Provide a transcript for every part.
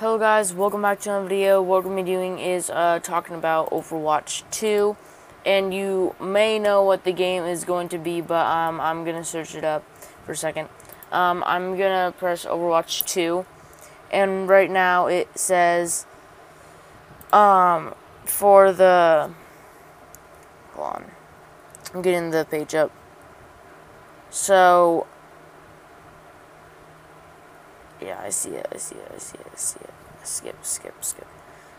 Hello guys, welcome back to another video. What we're going to be doing is uh, talking about Overwatch 2. And you may know what the game is going to be, but um, I'm going to search it up for a second. Um, I'm going to press Overwatch 2. And right now it says um, for the... Hold on. I'm getting the page up. So, yeah, I see it, I see it, I see it, I see it. Skip, skip, skip.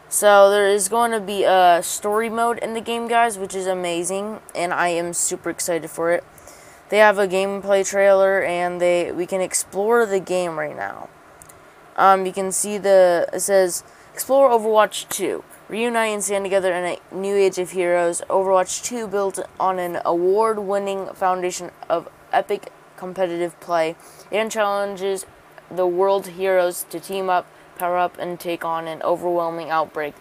So there is going to be a story mode in the game, guys, which is amazing, and I am super excited for it. They have a gameplay trailer, and they we can explore the game right now. Um, you can see the it says explore Overwatch 2, reunite and stand together in a new age of heroes. Overwatch 2 built on an award-winning foundation of epic competitive play and challenges the world's heroes to team up, power up, and take on an overwhelming outbreak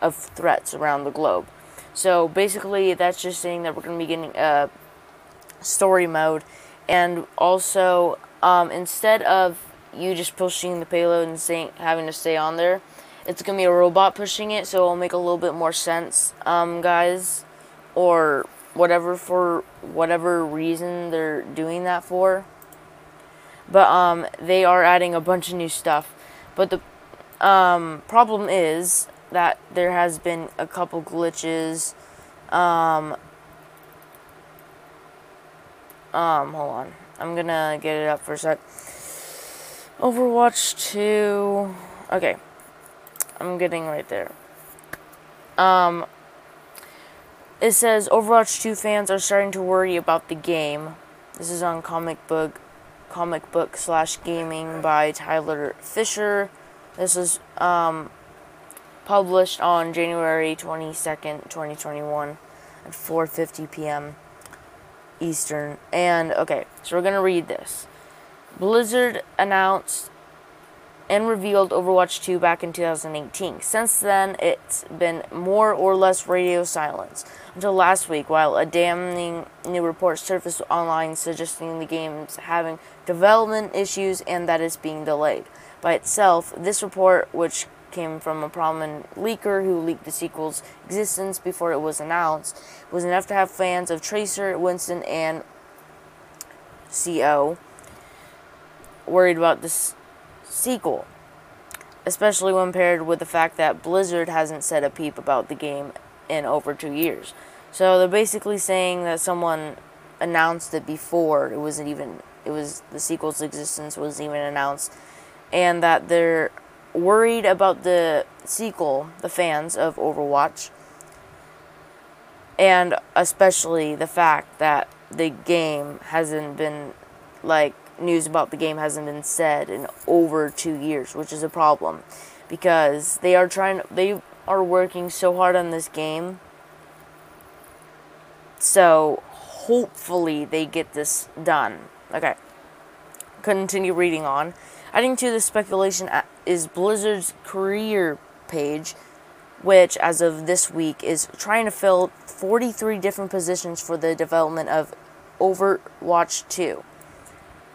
of threats around the globe. So basically, that's just saying that we're going to be getting a story mode, and also um, instead of you just pushing the payload and having to stay on there, it's going to be a robot pushing it, so it'll make a little bit more sense, um, guys, or whatever for whatever reason they're doing that for. But um, they are adding a bunch of new stuff. But the um, problem is that there has been a couple glitches. Um, um, hold on. I'm gonna get it up for a sec. Overwatch 2. Okay. I'm getting right there. Um, it says Overwatch 2 fans are starting to worry about the game. This is on comic book comic book slash gaming by Tyler Fisher. This is um, published on January 22nd, 2021 at 4:50 p.m. Eastern. And okay, so we're going to read this. Blizzard announced and revealed Overwatch 2 back in 2018. Since then, it's been more or less radio silence until last week, while a damning new report surfaced online suggesting the game's having development issues and that it's being delayed. By itself, this report, which came from a prominent leaker who leaked the sequel's existence before it was announced, was enough to have fans of Tracer, Winston, and CO worried about this sequel, especially when paired with the fact that Blizzard hasn't said a peep about the game in over two years. So they're basically saying that someone announced it before it wasn't even it was the sequel's existence wasn't even announced, and that they're worried about the sequel, the fans of Overwatch, and especially the fact that the game hasn't been like news about the game hasn't been said in over two years, which is a problem because they are trying they are working so hard on this game. So hopefully they get this done. Okay. Continue reading on. Adding to the speculation is Blizzard's career page, which, as of this week, is trying to fill 43 different positions for the development of Overwatch 2.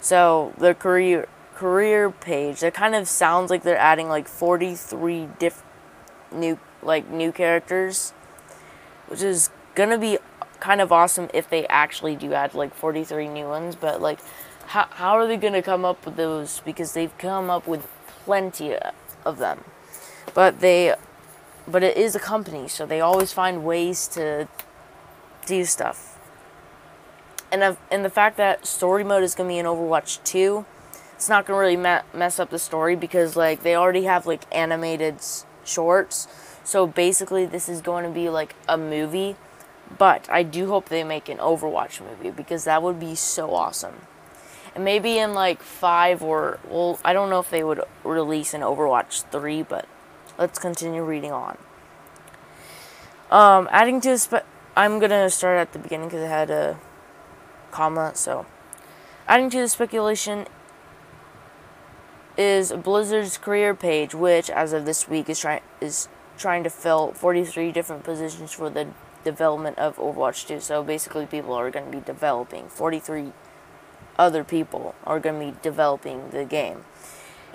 So the career career page that kind of sounds like they're adding like 43 diff new like new characters, which is gonna be kind of awesome if they actually do add like 43 new ones. But like, how how are they gonna come up with those? Because they've come up with plenty of them, but they but it is a company, so they always find ways to do stuff and and the fact that story mode is gonna be in Overwatch 2, it's not gonna really me- mess up the story because like they already have like animated s- shorts. So basically, this is going to be like a movie. But I do hope they make an Overwatch movie because that would be so awesome. And maybe in like five or well, I don't know if they would release an Overwatch three, but let's continue reading on. Um, adding to spe- I'm gonna start at the beginning because I had a comma, so. Adding to the speculation is Blizzard's career page, which, as of this week, is trying is trying to fill 43 different positions for the development of Overwatch 2. So basically, people are going to be developing. 43 other people are going to be developing the game.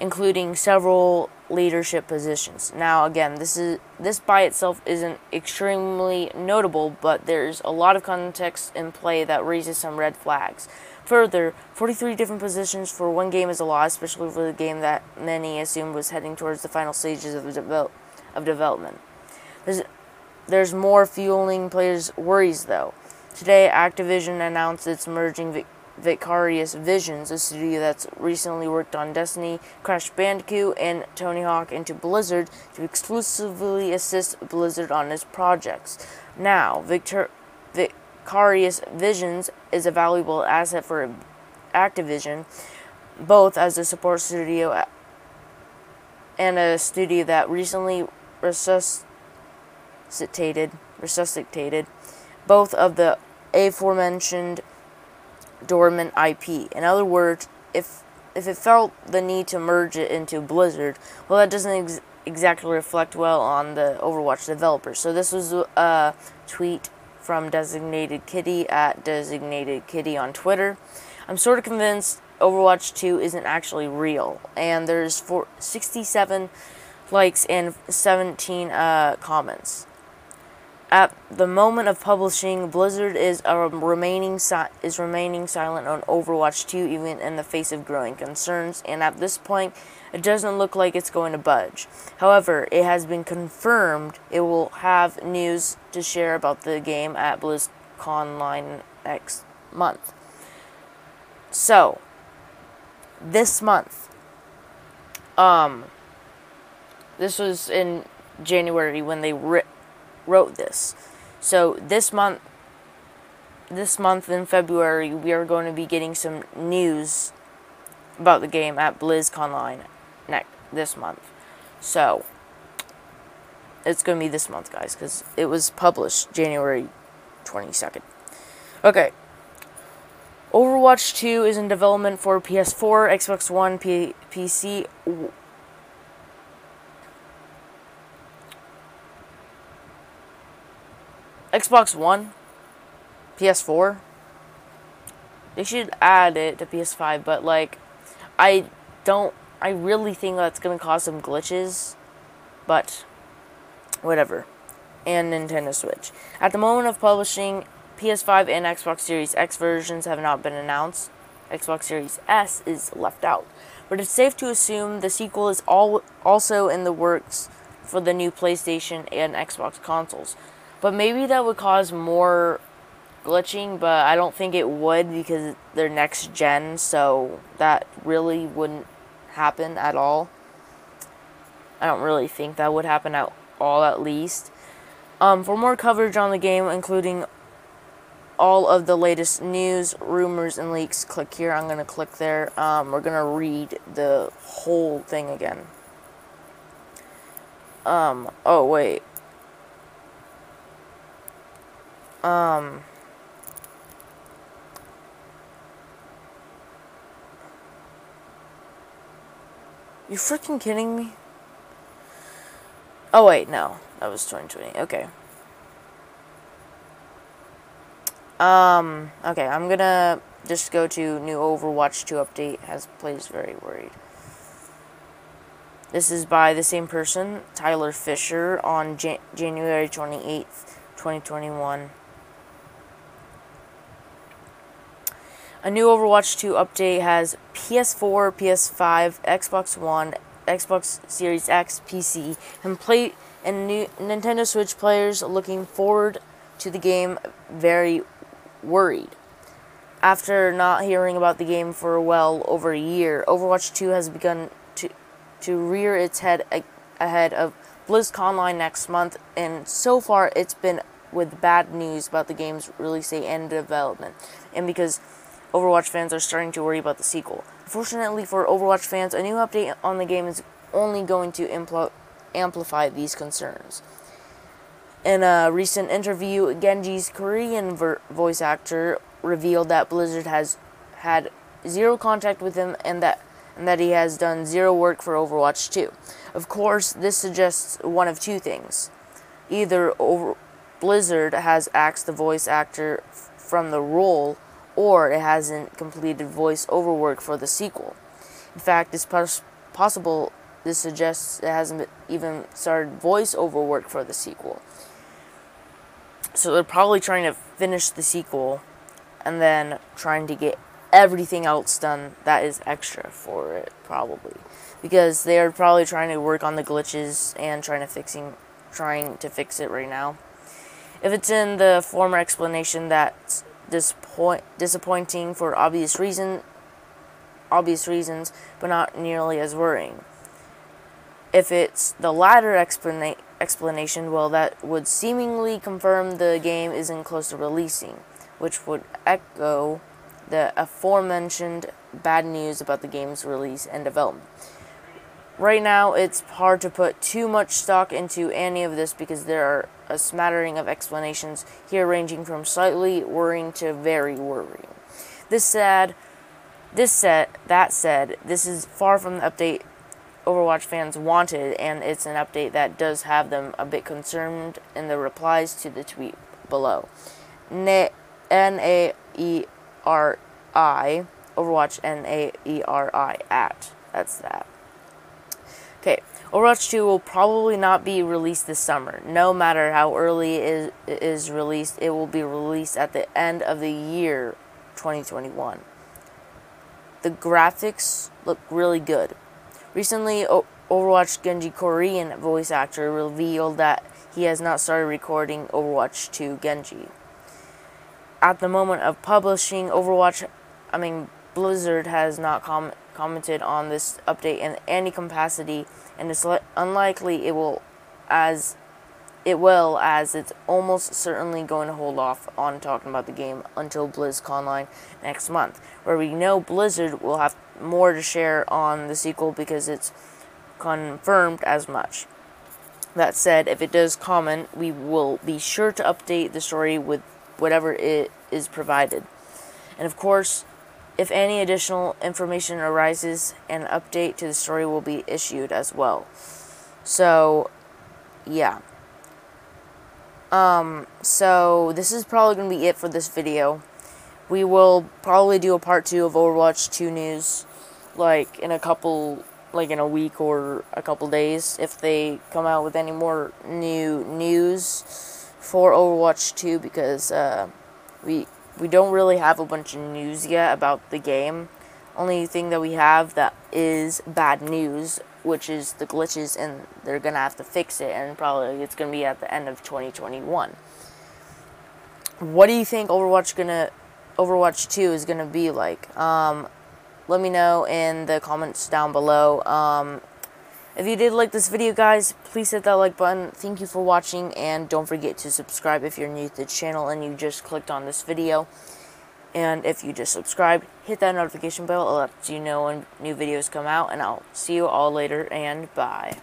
Including several leadership positions. Now, again, this is this by itself isn't extremely notable, but there's a lot of context in play that raises some red flags. Further, 43 different positions for one game is a lot, especially for the game that many assumed was heading towards the final stages of, of development. There's, there's more fueling players' worries, though. Today, Activision announced it's merging Vicarious Visions, a studio that's recently worked on Destiny, Crash Bandicoot, and Tony Hawk, into Blizzard to exclusively assist Blizzard on its projects. Now, Victor. Vicarious Visions is a valuable asset for Activision, both as a support studio and a studio that recently resuscitated resuscitated both of the aforementioned dormant IP. In other words, if if it felt the need to merge it into Blizzard, well, that doesn't ex exactly reflect well on the Overwatch developers. So this was a tweet from Designated Kitty at Designated Kitty on Twitter. I'm sort of convinced Overwatch 2 isn't actually real, and there's four, 67 likes and 17 uh, comments. At the moment of publishing, Blizzard is remaining si- is remaining silent on Overwatch 2 even in the face of growing concerns, and at this point, it doesn't look like it's going to budge. However, it has been confirmed it will have news to share about the game at BlizzConline next month. So, this month, um, this was in January when they writ wrote this. So this month, this month in February, we are going to be getting some news about the game at BlizzConline next this month. So it's going to be this month, guys, because it was published January 22nd. Okay. Overwatch 2 is in development for PS4, Xbox One, P- PC, Xbox One, PS4. They should add it to PS5, but like, I don't. I really think that's gonna cause some glitches, but whatever. And Nintendo Switch. At the moment of publishing, PS5 and Xbox Series X versions have not been announced. Xbox Series S is left out. But it's safe to assume the sequel is all also in the works for the new PlayStation and Xbox consoles. But maybe that would cause more glitching, but I don't think it would because they're next gen, so that really wouldn't happen at all. I don't really think that would happen at all, at least. Um, for more coverage on the game, including all of the latest news, rumors, and leaks, click here. I'm going to click there. Um, we're going to read the whole thing again. Um, oh, wait. Um, you freaking kidding me? Oh wait, no, that was 2020. Okay. Um, okay, I'm gonna just go to new Overwatch 2 update has plays very worried. This is by the same person, Tyler Fisher, on Jan January 28th, 2021. A new Overwatch 2 update has PS4, PS5, Xbox One, Xbox Series X, PC, and play and new Nintendo Switch players looking forward to the game very worried. After not hearing about the game for well over a year, Overwatch 2 has begun to to rear its head a- ahead of BlizzConline next month, and so far it's been with bad news about the game's release date and development. And because Overwatch fans are starting to worry about the sequel. Fortunately for Overwatch fans, a new update on the game is only going to impl- amplify these concerns. In a recent interview, Genji's Korean ver- voice actor revealed that Blizzard has had zero contact with him and that and that he has done zero work for Overwatch 2. Of course, this suggests one of two things. Either over- Blizzard has axed the voice actor f- from the role or it hasn't completed voiceover work for the sequel. In fact, it's pos- possible this suggests it hasn't even started voiceover work for the sequel. So they're probably trying to finish the sequel and then trying to get everything else done that is extra for it probably because they're probably trying to work on the glitches and trying to fixing trying to fix it right now. If it's in the former explanation that's disappoint, disappointing for obvious reason obvious reasons but not nearly as worrying. If it's the latter explana explanation, well, that would seemingly confirm the game isn't close to releasing, which would echo the aforementioned bad news about the game's release and development. Right now, it's hard to put too much stock into any of this because there are a smattering of explanations here ranging from slightly worrying to very worrying. This said, this said, that said, this is far from the update Overwatch fans wanted, and it's an update that does have them a bit concerned in the replies to the tweet below. N A E R I, Overwatch N A E R I, at. That's that. Okay, Overwatch 2 will probably not be released this summer. No matter how early it is released, it will be released at the end of the year 2021. The graphics look really good. Recently, Overwatch Genji Korean voice actor revealed that he has not started recording Overwatch 2 Genji. At the moment of publishing Overwatch, I mean, Blizzard has not com commented on this update in any capacity, and it's unlikely it will as it will, as it's almost certainly going to hold off on talking about the game until BlizzConline next month, where we know Blizzard will have more to share on the sequel because it's confirmed as much. That said, if it does comment, we will be sure to update the story with whatever it is provided. And of course, if any additional information arises, an update to the story will be issued as well. So, yeah. Um, so this is probably going to be it for this video. We will probably do a part 2 of Overwatch 2 news, like, in a couple, like, in a week or a couple days, if they come out with any more new news for Overwatch 2, because, uh, we, we don't really have a bunch of news yet about the game. Only thing that we have that is bad news which is the glitches, and they're gonna have to fix it, and probably it's gonna be at the end of 2021. What do you think Overwatch gonna Overwatch 2 is gonna be like? Um, let me know in the comments down below. Um, if you did like this video, guys, please hit that like button. Thank you for watching, and don't forget to subscribe if you're new to the channel and you just clicked on this video. And if you just subscribed, hit that notification bell. It lets you know when new videos come out. And I'll see you all later, and bye.